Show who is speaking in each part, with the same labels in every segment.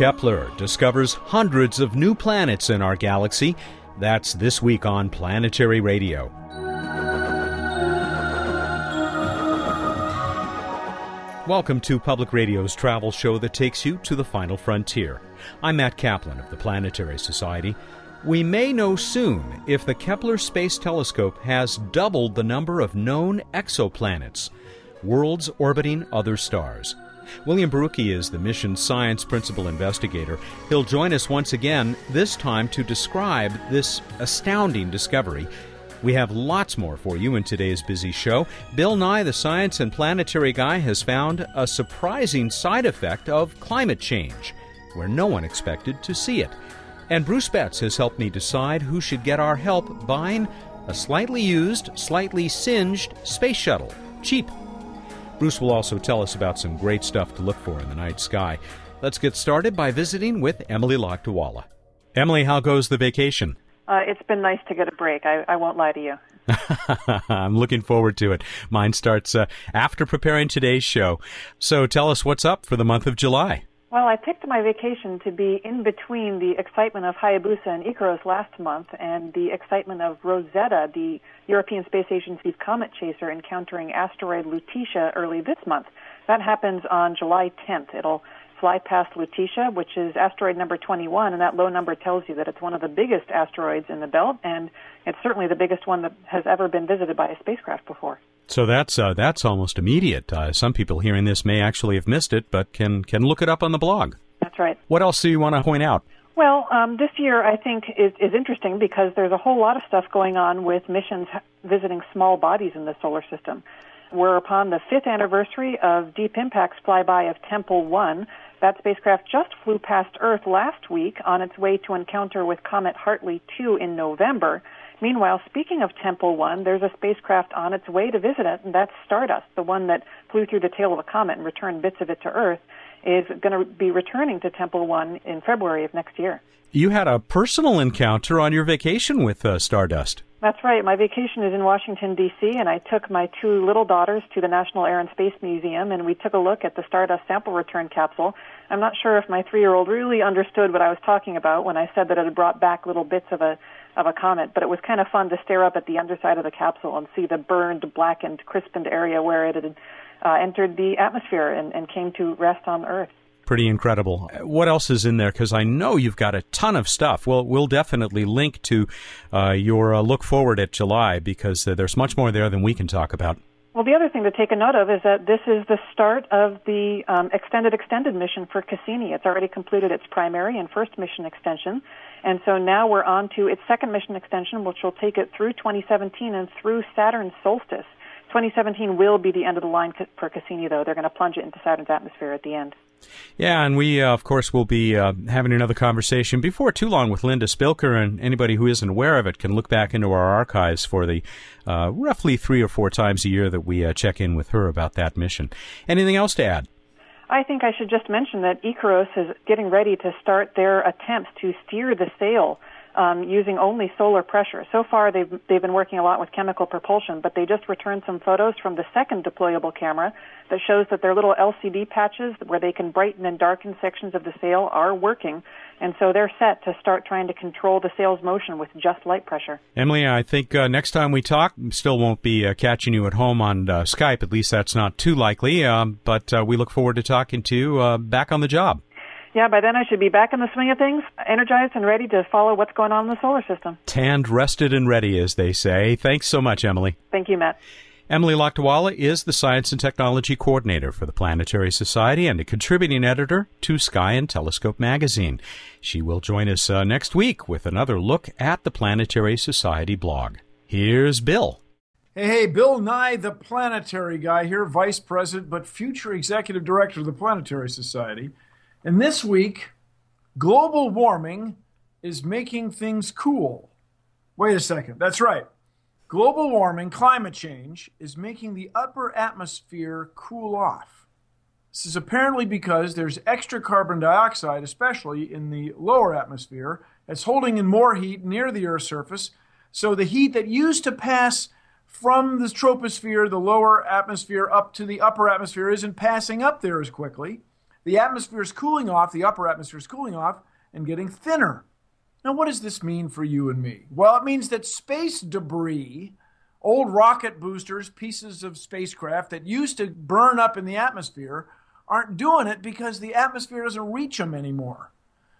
Speaker 1: Kepler discovers hundreds of new planets in our galaxy. That's this week on Planetary Radio. Welcome to Public Radio's travel show that takes you to the final frontier. I'm Matt Kaplan of the Planetary Society. We may know soon if the Kepler Space Telescope has doubled the number of known exoplanets, worlds orbiting other stars. William Borucki is the mission science principal investigator. He'll join us once again, this time to describe this astounding discovery. We have lots more for you in today's busy show. Bill Nye, the science and planetary guy, has found a surprising side effect of climate change, where no one expected to see it. And Bruce Betts has helped me decide who should get our help buying a slightly used, slightly singed space shuttle. Cheap Bruce will also tell us about some great stuff to look for in the night sky. Let's get started by visiting with Emily Lakdawalla. Emily, how goes the vacation?
Speaker 2: Uh, it's been nice to get a break. I, I won't lie to you.
Speaker 1: I'm looking forward to it. Mine starts uh, after preparing today's show. So tell us what's up for the month of July.
Speaker 2: Well, I picked my vacation to be in between the excitement of Hayabusa and IKAROS last month and the excitement of Rosetta, the European Space Agency's comet chaser encountering asteroid Lutetia early this month. That happens on July 10th. It'll fly past Lutetia, which is asteroid number 21, and that low number tells you that it's one of the biggest asteroids in the belt, and it's certainly the biggest one that has ever been visited by a spacecraft before.
Speaker 1: So that's uh, that's almost immediate. Uh, some people hearing this may actually have missed it, but can can look it up on the blog.
Speaker 2: That's right.
Speaker 1: What else do you want to point out?
Speaker 2: Well, um, this year I think is, is interesting because there's a whole lot of stuff going on with missions visiting small bodies in the solar system. We're upon the fifth anniversary of Deep Impact's flyby of Tempel 1. That spacecraft just flew past Earth last week on its way to encounter with Comet Hartley 2 in November. Meanwhile, speaking of Tempel 1, there's a spacecraft on its way to visit it, and that's Stardust, the one that flew through the tail of a comet and returned bits of it to Earth, is going to be returning to Tempel 1 in February of next year.
Speaker 1: You had a personal encounter on your vacation with uh, Stardust.
Speaker 2: That's right. My vacation is in Washington, D.C., and I took my two little daughters to the National Air and Space Museum, and we took a look at the Stardust sample return capsule. I'm not sure if my three year old really understood what I was talking about when I said that it had brought back little bits of a of a comet, but it was kind of fun to stare up at the underside of the capsule and see the burned, blackened, crispened area where it had uh, entered the atmosphere and, and came to rest on Earth
Speaker 1: pretty incredible. What else is in there? Because I know you've got a ton of stuff. Well, we'll definitely link to uh, your uh, look forward at July because uh, there's much more there than we can talk about.
Speaker 2: Well, the other thing to take a note of is that this is the start of the um, extended extended mission for Cassini. It's already completed its primary and first mission extension, and so now we're on to its second mission extension, which will take it through 2017 and through Saturn's solstice. 2017 will be the end of the line for Cassini, though. They're going to plunge it into Saturn's atmosphere at the end.
Speaker 1: Yeah, and we, uh, of course, will be uh, having another conversation before too long with Linda Spilker, and anybody who isn't aware of it can look back into our archives for the uh, roughly three or four times a year that we uh, check in with her about that mission. Anything else to add?
Speaker 2: I think I should just mention that IKAROS is getting ready to start their attempts to steer the sail um, using only solar pressure. So far, they've they've been working a lot with chemical propulsion, but they just returned some photos from the second deployable camera that shows that their little LCD patches, where they can brighten and darken sections of the sail, are working, and so they're set to start trying to control the sail's motion with just light pressure.
Speaker 1: Emily, I think uh, next time we talk, still won't be uh, catching you at home on uh, Skype. At least that's not too likely. Um, but uh, we look forward to talking to you uh, back on the job
Speaker 2: yeah, by then I should be back in the swing of things, energized and ready to follow what's going on in the solar system.
Speaker 1: Tanned, rested, and ready, as they say. Thanks so much, Emily.
Speaker 2: Thank you, Matt.
Speaker 1: Emily Lakdawalla is the Science and Technology Coordinator for the Planetary Society and a contributing editor to Sky and Telescope magazine. She will join us uh, next week with another look at the Planetary Society blog. Here's Bill.
Speaker 3: Hey, hey, Bill Nye, the planetary guy here, Vice President, but future Executive Director of the Planetary Society. And this week, global warming is making things cool. Wait a second. That's right. Global warming, climate change, is making the upper atmosphere cool off. This is apparently because there's extra carbon dioxide, especially in the lower atmosphere, that's holding in more heat near the Earth's surface. So the heat that used to pass from the troposphere, the lower atmosphere, up to the upper atmosphere isn't passing up there as quickly. The atmosphere is cooling off, the upper atmosphere is cooling off and getting thinner. Now, what does this mean for you and me? Well, it means that space debris, old rocket boosters, pieces of spacecraft that used to burn up in the atmosphere, aren't doing it because the atmosphere doesn't reach them anymore.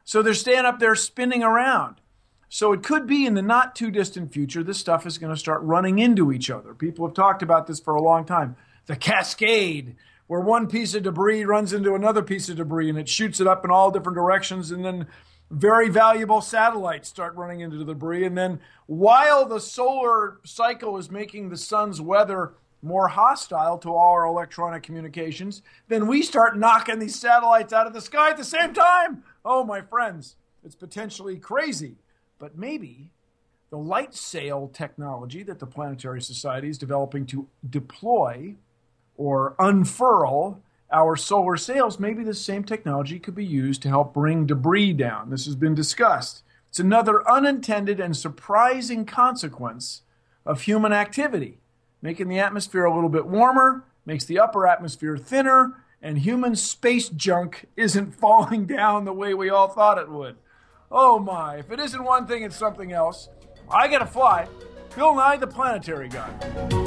Speaker 3: So they're staying up there spinning around. So it could be in the not too distant future, this stuff is going to start running into each other. People have talked about this for a long time. The cascade, where one piece of debris runs into another piece of debris and it shoots it up in all different directions, and then very valuable satellites start running into the debris. And then while the solar cycle is making the sun's weather more hostile to all our electronic communications, then we start knocking these satellites out of the sky at the same time. Oh, my friends, it's potentially crazy. But maybe the light sail technology that the Planetary Society is developing to deploy or unfurl our solar sails, maybe the same technology could be used to help bring debris down. This has been discussed. It's another unintended and surprising consequence of human activity. Making the atmosphere a little bit warmer makes the upper atmosphere thinner, and human space junk isn't falling down the way we all thought it would. Oh my, if it isn't one thing, it's something else. I gotta fly. Bill Nye, the planetary guy.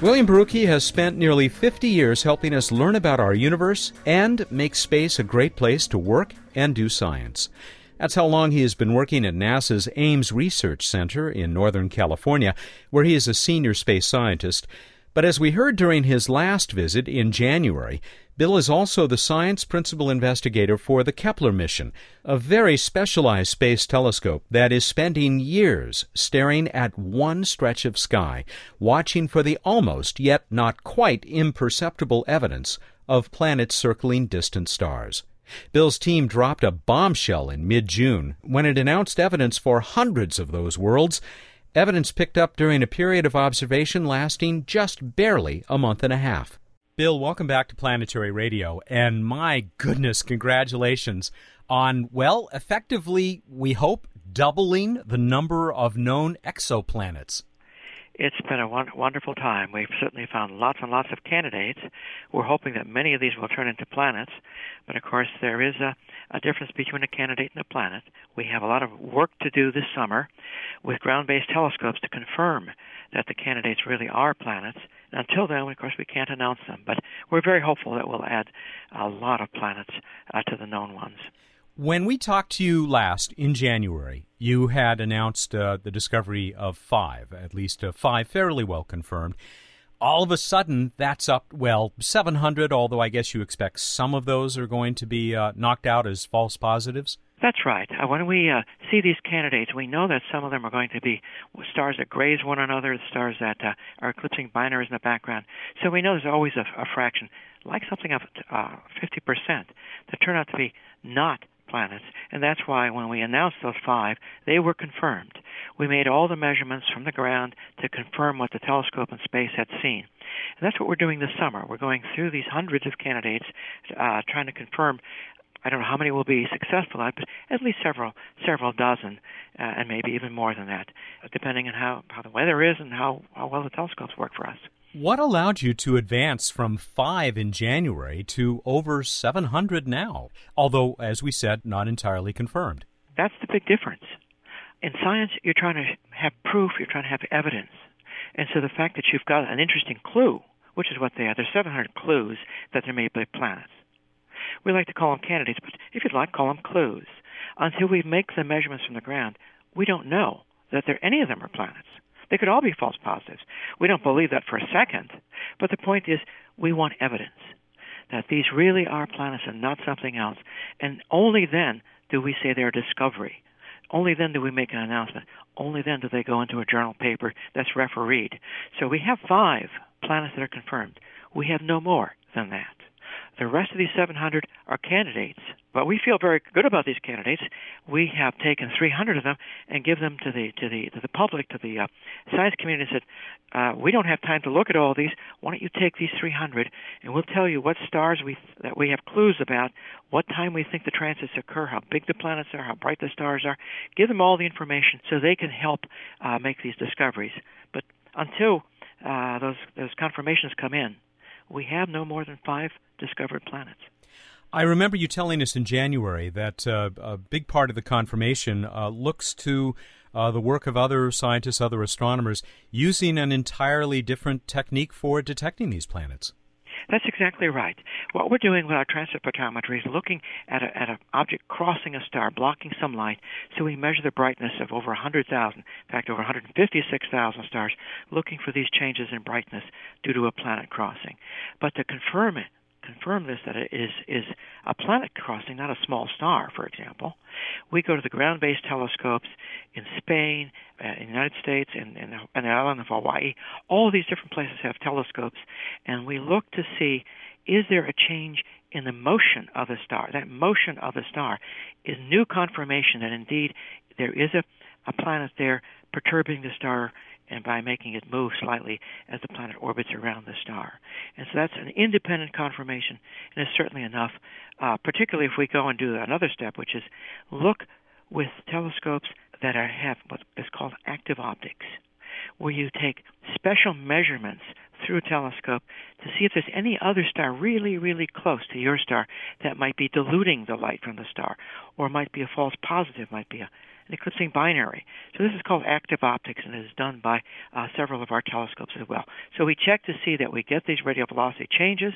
Speaker 1: William Borucki has spent nearly 50 years helping us learn about our universe and make space a great place to work and do science. That's how long he has been working at NASA's Ames Research Center in Northern California, where he is a senior space scientist. But as we heard during his last visit in January, Bill is also the science principal investigator for the Kepler mission, a very specialized space telescope that is spending years staring at one stretch of sky, watching for the almost yet not quite imperceptible evidence of planets circling distant stars. Bill's team dropped a bombshell in mid June when it announced evidence for hundreds of those worlds Evidence picked up during a period of observation lasting just barely a month and a half. Bill, welcome back to Planetary Radio. And my goodness, congratulations on, well, effectively, we hope, doubling the number of known exoplanets.
Speaker 4: It's been a wonderful time. We've certainly found lots and lots of candidates. We're hoping that many of these will turn into planets, but of course, there is a, a difference between a candidate and a planet. We have a lot of work to do this summer with ground based telescopes to confirm that the candidates really are planets. Until then, of course, we can't announce them, but we're very hopeful that we'll add a lot of planets uh, to the known ones.
Speaker 1: When we talked to you last in January, you had announced uh, the discovery of five, at least uh, five fairly well confirmed. All of a sudden, that's up, well, 700, although I guess you expect some of those are going to be uh, knocked out as false positives?
Speaker 4: That's right. Uh, when we uh, see these candidates, we know that some of them are going to be stars that graze one another, stars that uh, are eclipsing binaries in the background. So we know there's always a, a fraction, like something of 50%, that turn out to be not planets, and that's why when we announced those five, they were confirmed. We made all the measurements from the ground to confirm what the telescope in space had seen. And that's what we're doing this summer. We're going through these hundreds of candidates, uh, trying to confirm I don't know how many will be successful at, but at least several, several dozen, uh, and maybe even more than that, depending on how, how the weather is and how, how well the telescopes work for us.
Speaker 1: What allowed you to advance from five in January to over 700 now? Although, as we said, not entirely confirmed.
Speaker 4: That's the big difference. In science, you're trying to have proof, you're trying to have evidence. And so the fact that you've got an interesting clue, which is what they are, there's 700 clues that there may be planets. We like to call them candidates, but if you'd like, call them clues. Until we make the measurements from the ground, we don't know that there any of them are planets. They could all be false positives. We don't believe that for a second. But the point is, we want evidence that these really are planets and not something else. And only then do we say they're a discovery. Only then do we make an announcement. Only then do they go into a journal paper that's refereed. So we have five planets that are confirmed. We have no more than that. The rest of these 700 are candidates, but we feel very good about these candidates. We have taken 300 of them and give them to the to the to the public, to the uh, science community, and said, uh, "We don't have time to look at all these. Why don't you take these 300 and we'll tell you what stars we that we have clues about, what time we think the transits occur, how big the planets are, how bright the stars are. Give them all the information so they can help uh, make these discoveries. But until uh, those those confirmations come in, we have no more than five discovered planets.
Speaker 1: I remember you telling us in January that uh, a big part of the confirmation uh, looks to uh, the work of other scientists, other astronomers, using an entirely different technique for detecting these planets.
Speaker 4: That's exactly right. What we're doing with our transit photometry is looking at a, at an object crossing a star, blocking some light, so we measure the brightness of over 100,000, in fact, over 156,000 stars, looking for these changes in brightness due to a planet crossing. But to confirm it, confirm this that it is is a planet crossing, not a small star, for example. We go to the ground-based telescopes in Spain, uh, in the United States, and in, in, in the island of Hawaii. All of these different places have telescopes, and we look to see is there a change in the motion of the star. That motion of the star is new confirmation that indeed there is a, a planet there perturbing the star and by making it move slightly as the planet orbits around the star. And so that's an independent confirmation, and it's certainly enough, uh, particularly if we go and do another step, which is look with telescopes that are, have what is called active optics, where you take special measurements through a telescope to see if there's any other star really, really close to your star that might be diluting the light from the star, or might be a false positive, might be a an eclipsing binary. So this is called active optics, and it is done by uh, several of our telescopes as well. So we check to see that we get these radial velocity changes.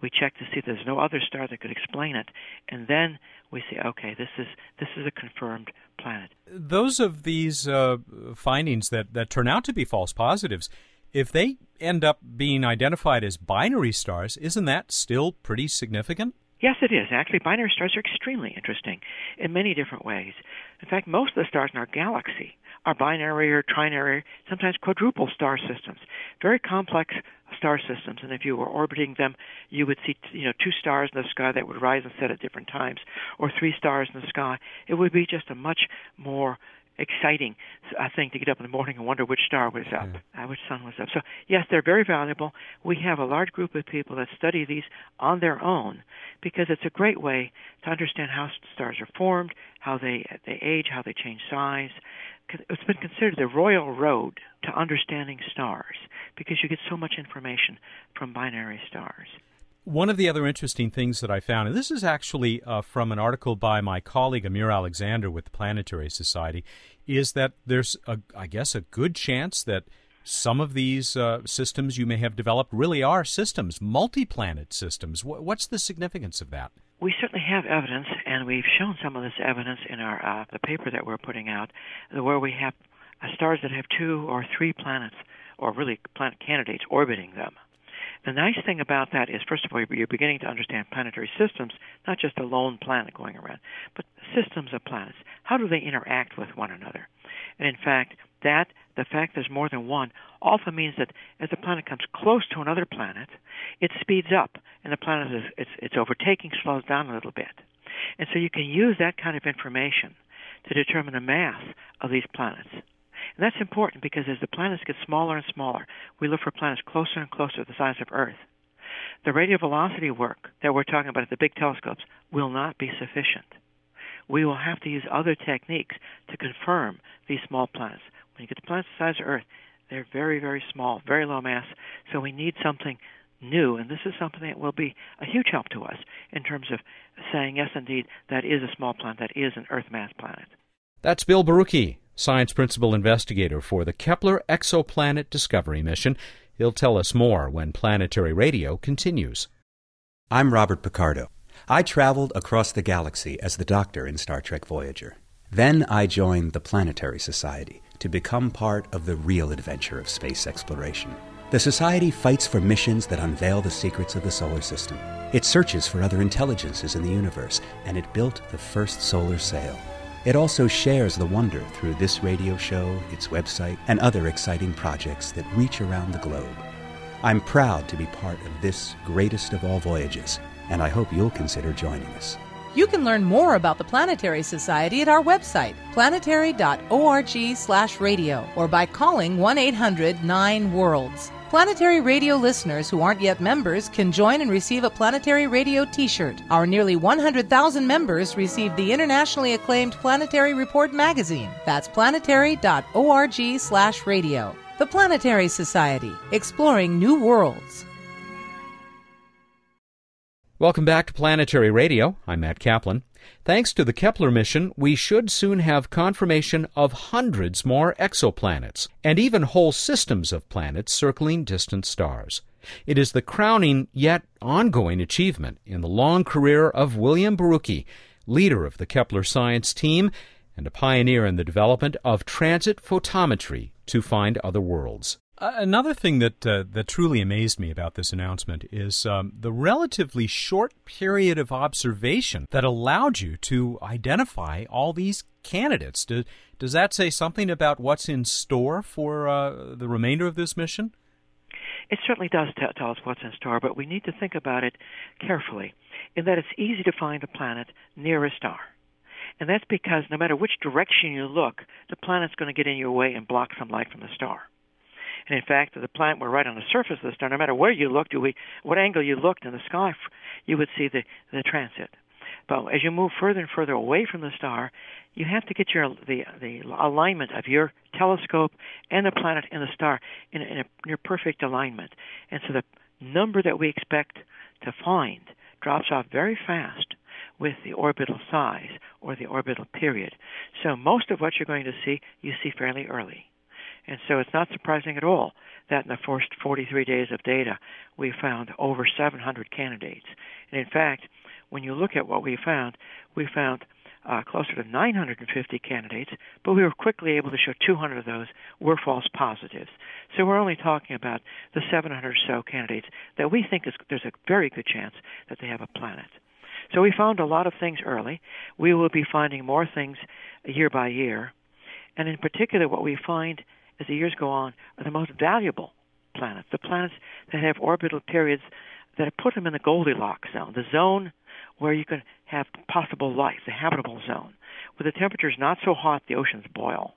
Speaker 4: We check to see there's no other star that could explain it, and then we say, okay, this is this is a confirmed planet.
Speaker 1: Those of these uh, findings that that turn out to be false positives. If they end up being identified as binary stars, isn't that still pretty significant?
Speaker 4: Yes, it is. Actually, binary stars are extremely interesting in many different ways. In fact, most of the stars in our galaxy are binary or trinary, sometimes quadruple star systems, very complex star systems. And if you were orbiting them, you would see you know two stars in the sky that would rise and set at different times, or three stars in the sky. It would be just a much more exciting uh, thing to get up in the morning and wonder which star was up, uh, which sun was up. So yes, they're very valuable. We have a large group of people that study these on their own because it's a great way to understand how stars are formed, how they they age, how they change size. It's been considered the royal road to understanding stars because you get so much information from binary stars.
Speaker 1: One of the other interesting things that I found, and this is actually uh, from an article by my colleague Amir Alexander with the Planetary Society, is that there's, a, I guess, a good chance that some of these uh, systems you may have developed really are systems, multi planet systems. what's the significance of that?
Speaker 4: We certainly have evidence, and we've shown some of this evidence in our uh, the paper that we're putting out, where we have uh, stars that have two or three planets, or really planet candidates orbiting them. The nice thing about that is, first of all, you're beginning to understand planetary systems, not just a lone planet going around, but systems of planets. How do they interact with one another? And in fact, that the fact there's more than one often means that as the planet comes close to another planet, it speeds up, and the planet is it's, it's overtaking, slows down a little bit. And so you can use that kind of information to determine the mass of these planets. And that's important because as the planets get smaller and smaller, we look for planets closer and closer to the size of Earth. The radial velocity work that we're talking about at the big telescopes will not be sufficient. We will have to use other techniques to confirm these small planets. When you get to planets the size of Earth, they're very, very small, very low mass, so we need something new, and this is something that will be a huge help to us in terms of saying, yes, indeed, that is a small planet, that is an Earth mass planet.
Speaker 1: That's Bill Borucki, Science Principal Investigator for the Kepler Exoplanet Discovery Mission. He'll tell us more when Planetary Radio continues.
Speaker 5: I'm Robert Picardo. I traveled across the galaxy as the Doctor in Star Trek Voyager. Then I joined the Planetary Society to become part of the real adventure of space exploration. The Society fights for missions that unveil the secrets of the solar system. It searches for other intelligences in the universe, and it built the first solar sail. It also shares the wonder through this radio show, its website, and other exciting projects that reach around the globe. I'm proud to be part of this greatest of all voyages, and I hope you'll consider joining us.
Speaker 6: You can learn more about the Planetary Society at our website, planetary.org/radio, or by calling 1-800-9 Worlds. Planetary Radio listeners who aren't yet members can join and receive a Planetary Radio t shirt. Our nearly 100,000 members receive the internationally acclaimed Planetary Report magazine. That's planetary.org slash radio. The Planetary Society, exploring new worlds.
Speaker 1: Welcome back to Planetary Radio. I'm Matt Kaplan. Thanks to the Kepler mission, we should soon have confirmation of hundreds more exoplanets and even whole systems of planets circling distant stars. It is the crowning yet ongoing achievement in the long career of William Borucki, leader of the Kepler science team and a pioneer in the development of transit photometry to find other worlds. Uh, another thing that uh, that truly amazed me about this announcement is um, the relatively short period of observation that allowed you to identify all these candidates. Do, does that say something about what's in store for uh, the remainder of this mission?
Speaker 4: It certainly does t- tell us what's in store, but we need to think about it carefully. In that it's easy to find a planet near a star. And that's because no matter which direction you look, the planet's going to get in your way and block some light from the star. And in fact, the planet were right on the surface of the star, no matter where you looked, what angle you looked in the sky, you would see the, the transit. But as you move further and further away from the star, you have to get your the the alignment of your telescope and the planet and the star in, in a near perfect alignment. And so the number that we expect to find drops off very fast with the orbital size or the orbital period. So most of what you're going to see, you see fairly early. And so it's not surprising at all that in the first 43 days of data, we found over 700 candidates. And in fact, when you look at what we found, we found uh, closer to 950 candidates, but we were quickly able to show 200 of those were false positives. So we're only talking about the 700 or so candidates that we think is, there's a very good chance that they have a planet. So we found a lot of things early. We will be finding more things year by year. And in particular, what we find as the years go on, are the most valuable planets, the planets that have orbital periods that put them in the Goldilocks zone, the zone where you can have possible life, the habitable zone, where the temperature is not so hot the oceans boil,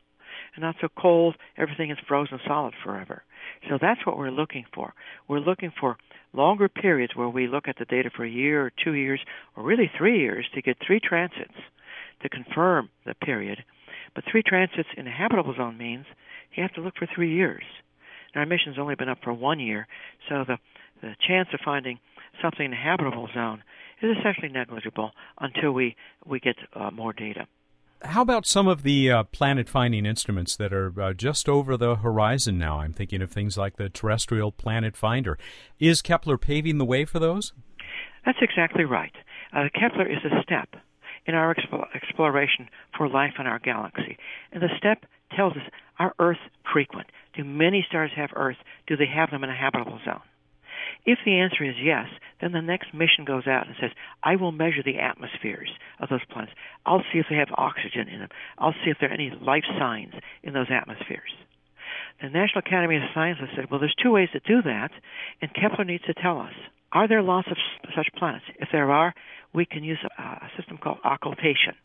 Speaker 4: and not so cold everything is frozen solid forever. So that's what we're looking for. We're looking for longer periods where we look at the data for a year or two years or really three years to get three transits to confirm the period. But three transits in a habitable zone means you have to look for three years. Now, our mission's only been up for one year, so the, the chance of finding something in a habitable zone is essentially negligible until we, we get uh, more data.
Speaker 1: How about some of the uh, planet finding instruments that are uh, just over the horizon now? I'm thinking of things like the terrestrial planet finder. Is Kepler paving the way for those?
Speaker 4: That's exactly right. Uh, Kepler is a step in our expo- exploration for life in our galaxy. And the step tells us are Earth frequent? Do many stars have Earth? Do they have them in a habitable zone? If the answer is yes, then the next mission goes out and says, I will measure the atmospheres of those planets. I'll see if they have oxygen in them. I'll see if there are any life signs in those atmospheres. The National Academy of Sciences said, well, there's two ways to do that, and Kepler needs to tell us. Are there lots of such planets? If there are, we can use a, a system called occultation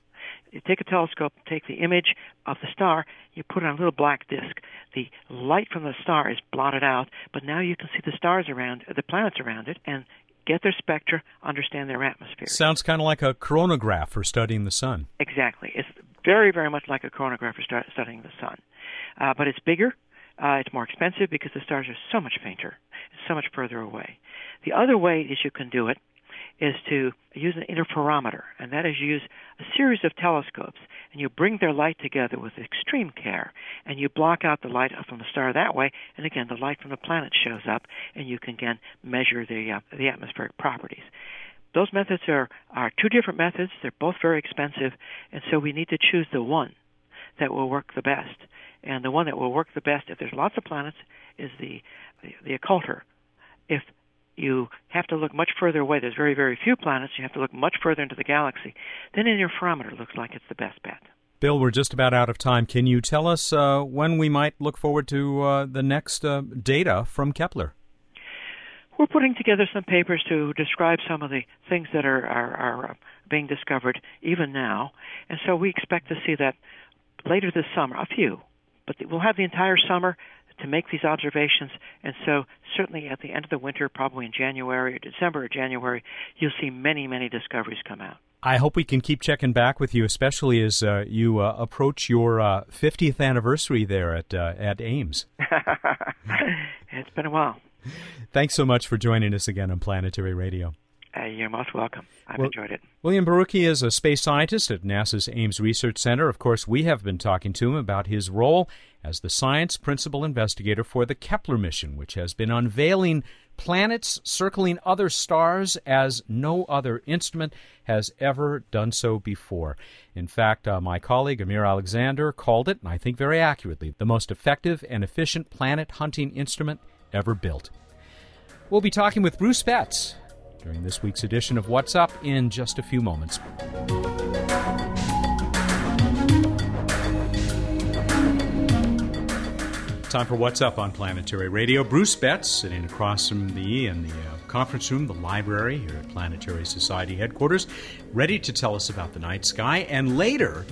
Speaker 4: you take a telescope, take the image of the star, you put it on a little black disk. The light from the star is blotted out, but now you can see the stars around, the planets around it, and get their spectra, understand their atmosphere.
Speaker 1: Sounds kind of like a coronagraph for studying the sun.
Speaker 4: Exactly. It's very, very much like a coronagraph for start, studying the sun. Uh, but it's bigger, uh, it's more expensive because the stars are so much fainter, so much further away. The other way is you can do it is to use an interferometer, and that is use a series of telescopes, and you bring their light together with extreme care, and you block out the light from the star that way, and again, the light from the planet shows up, and you can again measure the uh, the atmospheric properties. Those methods are are two different methods. They're both very expensive, and so we need to choose the one that will work the best. And the one that will work the best, if there's lots of planets, is the the, the occulter. If you have to look much further away. There's very, very few planets. You have to look much further into the galaxy. Then an interferometer looks like it's the best bet.
Speaker 1: Bill, we're just about out of time. Can you tell us uh, when we might look forward to uh, the next uh, data from Kepler?
Speaker 4: We're putting together some papers to describe some of the things that are, are, are uh, being discovered even now, and so we expect to see that later this summer. A few, but we'll have the entire summer to make these observations. And so, certainly at the end of the winter, probably in January or December or January, you'll see many, many discoveries come out.
Speaker 1: I hope we can keep checking back with you, especially as uh, you uh, approach your uh, 50th anniversary there at uh, at Ames.
Speaker 4: it's been a while.
Speaker 1: Thanks so much for joining us again on Planetary Radio.
Speaker 4: Uh, you're most welcome. I've well, enjoyed it.
Speaker 1: William Borucki is a space scientist at NASA's Ames Research Center. Of course, we have been talking to him about his role as the science principal investigator for the Kepler mission, which has been unveiling planets circling other stars as no other instrument has ever done so before. In fact, uh, my colleague Amir Alexander called it, and I think very accurately, the most effective and efficient planet hunting instrument ever built. We'll be talking with Bruce Betts during this week's edition of What's Up in just a few moments. Time for What's Up on Planetary Radio. Bruce Betts sitting across from me in the uh, conference room, the library here at Planetary Society headquarters, ready to tell us about the night sky and later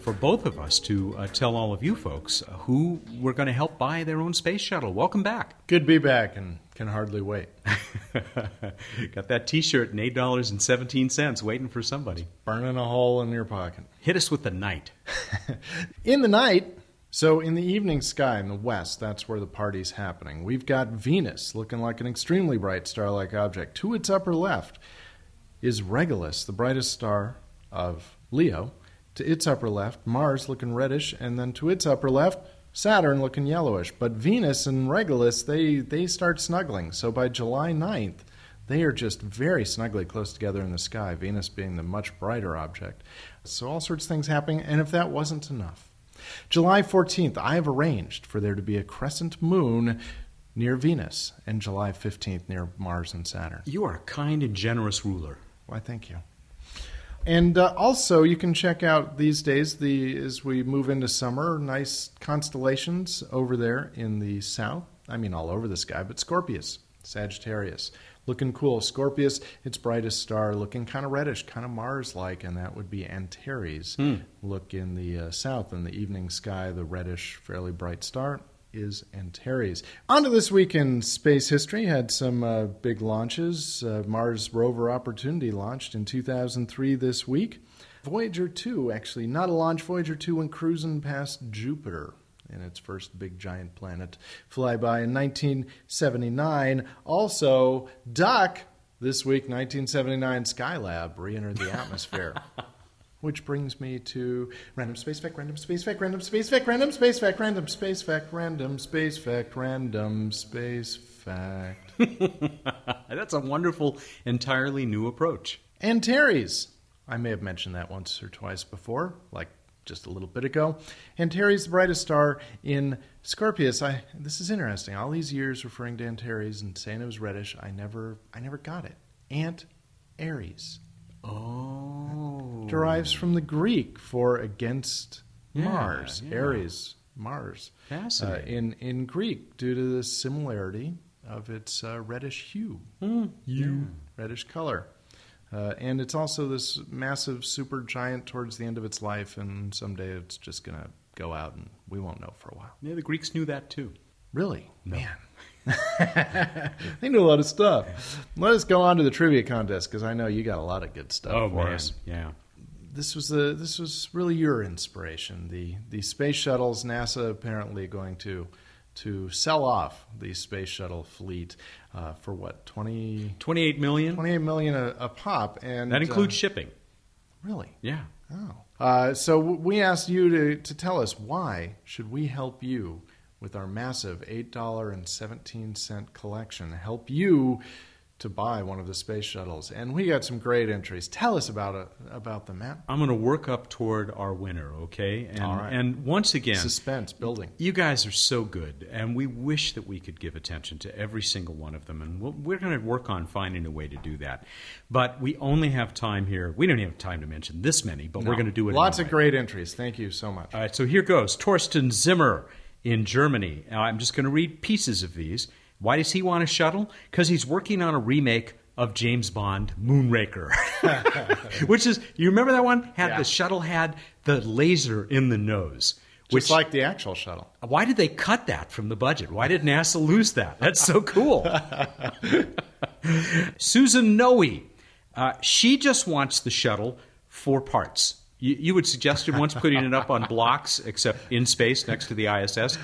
Speaker 1: for both of us to uh, tell all of you folks who we're going to help buy their own space shuttle. Welcome back.
Speaker 7: Good to be back and can hardly wait.
Speaker 1: Got that t shirt and $8.17 waiting for somebody.
Speaker 7: Burning a hole in your pocket.
Speaker 1: Hit us with the night.
Speaker 7: in the night, so, in the evening sky in the west, that's where the party's happening. We've got Venus looking like an extremely bright star like object. To its upper left is Regulus, the brightest star of Leo. To its upper left, Mars looking reddish, and then to its upper left, Saturn looking yellowish. But Venus and Regulus, they, they start snuggling. So by July 9th, they are just very snugly close together in the sky, Venus being the much brighter object. So all sorts of things happening, and if that wasn't enough, July 14th, I have arranged for there to be a crescent moon near Venus, and July 15th near Mars and Saturn.
Speaker 1: You are a kind and generous ruler.
Speaker 7: Why, thank you. And uh, also, you can check out these days the as we move into summer, nice constellations over there in the south. I mean, all over the sky, but Scorpius, Sagittarius, looking cool. Scorpius, its brightest star, looking kind of reddish, kind of Mars like, and that would be Antares. Hmm. Look in the uh, south, in the evening sky, the reddish, fairly bright star is Antares. On to this week in space history. Had some uh, big launches. Uh, Mars rover Opportunity launched in 2003 this week. Voyager 2, actually, not a launch. Voyager 2 went cruising past Jupiter in its first big giant planet flyby in 1979. Also, Duck, this week, 1979 Skylab re entered the atmosphere. Which brings me to random space fact, random space fact, random space fact, random space fact, random space fact, random space fact, random space fact.
Speaker 1: That's a wonderful, entirely new approach.
Speaker 7: Antares. I may have mentioned that once or twice before, like just a little bit ago. Antares, the brightest star in Scorpius. I this is interesting. All these years referring to Antares and saying it was reddish, I never I never got it. Ant Aries.
Speaker 1: Oh.
Speaker 7: Derives from the Greek for against
Speaker 1: yeah,
Speaker 7: Mars.
Speaker 1: Yeah.
Speaker 7: Aries, Mars.
Speaker 1: Fascinating.
Speaker 7: Uh, in in Greek due to the similarity of its uh, reddish hue.
Speaker 1: Mm.
Speaker 7: Hue, yeah. reddish color. Uh, and it's also this massive super giant towards the end of its life, and someday it's just going to go out, and we won't know for a while.
Speaker 1: Yeah, the Greeks knew that too.
Speaker 7: Really?
Speaker 1: No.
Speaker 7: Man. they knew a lot of stuff. Let us go on to the trivia contest because I know you got a lot of good stuff
Speaker 1: oh,
Speaker 7: for
Speaker 1: man.
Speaker 7: us.
Speaker 1: Yeah.
Speaker 7: This was the this was really your inspiration. The the space shuttles, NASA apparently going to to sell off the space shuttle fleet uh, for what 20
Speaker 1: 28 million
Speaker 7: 28 million a, a pop and
Speaker 1: that includes
Speaker 7: uh,
Speaker 1: shipping
Speaker 7: really
Speaker 1: yeah
Speaker 7: oh uh, so we asked you to, to tell us why should we help you with our massive $8.17 collection help you to buy one of the space shuttles, and we got some great entries. Tell us about it, about them, Matt.
Speaker 1: I'm going to work up toward our winner, okay? And,
Speaker 7: All right.
Speaker 1: And once again,
Speaker 7: suspense building.
Speaker 1: You guys are so good, and we wish that we could give attention to every single one of them, and we're going to work on finding a way to do that. But we only have time here. We don't have time to mention this many, but
Speaker 7: no.
Speaker 1: we're going to do it.
Speaker 7: Lots
Speaker 1: anyway.
Speaker 7: of great entries. Thank you so much.
Speaker 1: All right, so here goes. Torsten Zimmer in Germany. Now, I'm just going to read pieces of these. Why does he want a shuttle? Because he's working on a remake of James Bond Moonraker, which is you remember that one had
Speaker 7: yeah.
Speaker 1: the shuttle had the laser in the nose.
Speaker 7: Which, Just like the actual shuttle.
Speaker 1: Why did they cut that from the budget? Why did NASA lose that? That's so cool. Susan Noe, uh, she just wants the shuttle for parts. You, you would suggest it once putting it up on blocks, except in space next to the ISS.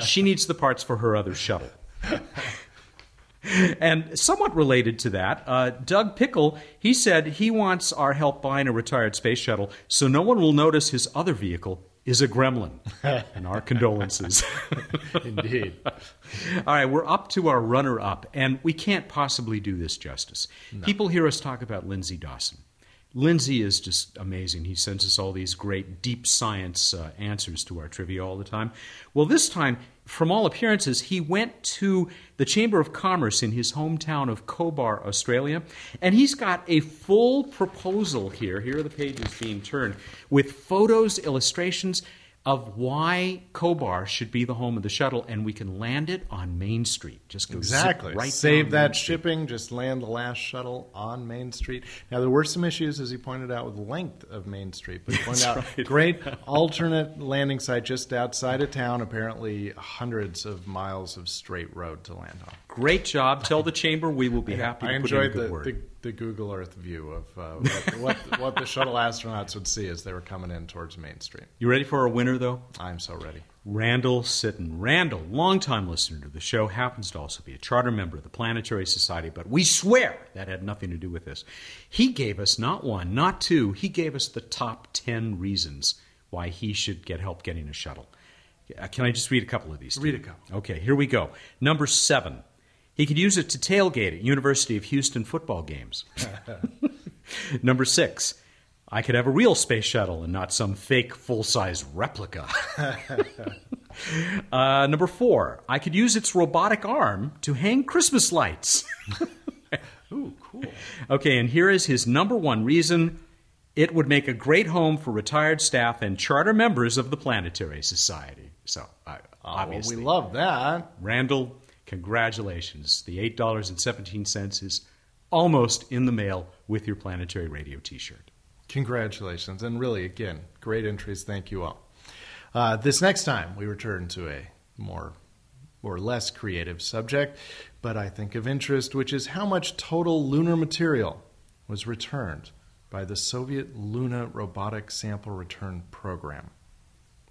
Speaker 1: She needs the parts for her other shuttle. And somewhat related to that, uh, Doug Pickle, he said he wants our help buying a retired space shuttle so no one will notice his other vehicle is a gremlin. and our condolences.
Speaker 7: Indeed.
Speaker 1: All right, we're up to our runner up, and we can't possibly do this justice. People hear us talk about Lindsay Dawson. Lindsay is just amazing. He sends us all these great deep science uh, answers to our trivia all the time. Well, this time, from all appearances, he went to the Chamber of Commerce in his hometown of Cobar, Australia, and he's got a full proposal here. Here are the pages being turned with photos, illustrations of why Cobar should be the home of the shuttle, and we can land it on Main Street. Just go
Speaker 7: Exactly.
Speaker 1: right
Speaker 7: Save that shipping. Just land the last shuttle on Main Street. Now there were some issues, as you pointed out, with the length of Main Street, but he pointed out great alternate landing site just outside of town. Apparently, hundreds of miles of straight road to land on.
Speaker 1: Great job. Tell the chamber we will be happy to
Speaker 7: I
Speaker 1: a
Speaker 7: enjoyed
Speaker 1: good
Speaker 7: the,
Speaker 1: word.
Speaker 7: the, the Google Earth view of uh, what, what, what the shuttle astronauts would see as they were coming in towards Main Street.
Speaker 1: You ready for our winner, though?
Speaker 7: I'm so ready.
Speaker 1: Randall Sitton. Randall, longtime listener to the show, happens to also be a charter member of the Planetary Society, but we swear that had nothing to do with this. He gave us not one, not two, he gave us the top 10 reasons why he should get help getting a shuttle. Uh, Can I just read a couple of these?
Speaker 7: Read a couple.
Speaker 1: Okay, here we go. Number seven, he could use it to tailgate at University of Houston football games. Number six, I could have a real space shuttle and not some fake full size replica. uh, number four, I could use its robotic arm to hang Christmas lights.
Speaker 7: Ooh, cool.
Speaker 1: Okay, and here is his number one reason it would make a great home for retired staff and charter members of the Planetary Society. So, uh,
Speaker 7: Oh, well,
Speaker 1: obviously,
Speaker 7: we love that.
Speaker 1: Randall, congratulations. The $8.17 is almost in the mail with your Planetary Radio t shirt.
Speaker 7: Congratulations. And really, again, great entries. Thank you all. Uh, this next time, we return to a more or less creative subject, but I think of interest, which is how much total lunar material was returned by the Soviet Luna Robotic Sample Return Program.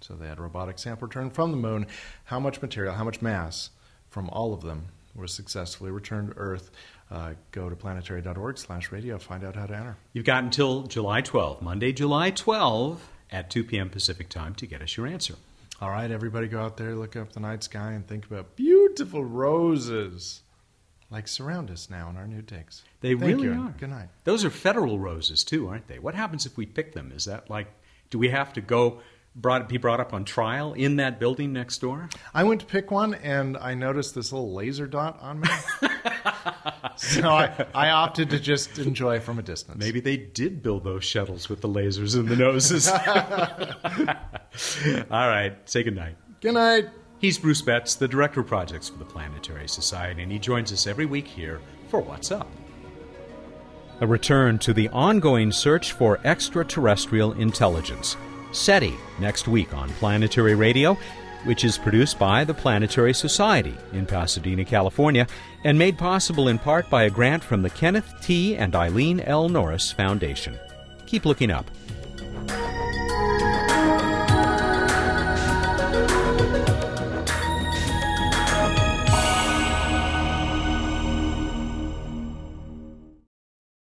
Speaker 7: So they had robotic sample return from the moon. How much material, how much mass from all of them was successfully returned to Earth? Uh, go to planetary.org slash radio. Find out how to enter.
Speaker 1: You've got until July 12, Monday, July 12 at 2 p.m. Pacific time to get us your answer.
Speaker 7: All right, everybody go out there, look up the night sky, and think about beautiful roses like surround us now in our new digs.
Speaker 1: They
Speaker 7: Thank
Speaker 1: really
Speaker 7: you,
Speaker 1: are.
Speaker 7: Good night.
Speaker 1: Those are federal roses, too, aren't they? What happens if we pick them? Is that like, do we have to go brought, be brought up on trial in that building next door?
Speaker 7: I went to pick one, and I noticed this little laser dot on me. so I, I opted to just enjoy from a distance.
Speaker 1: Maybe they did build those shuttles with the lasers in the noses. All right, say goodnight.
Speaker 7: Good night.
Speaker 1: He's Bruce Betts, the Director of Projects for the Planetary Society, and he joins us every week here for What's Up. A return to the ongoing search for extraterrestrial intelligence. SETI, next week on Planetary Radio, which is produced by the Planetary Society in Pasadena, California, and made possible in part by a grant from the Kenneth T. and Eileen L. Norris Foundation. Keep looking up.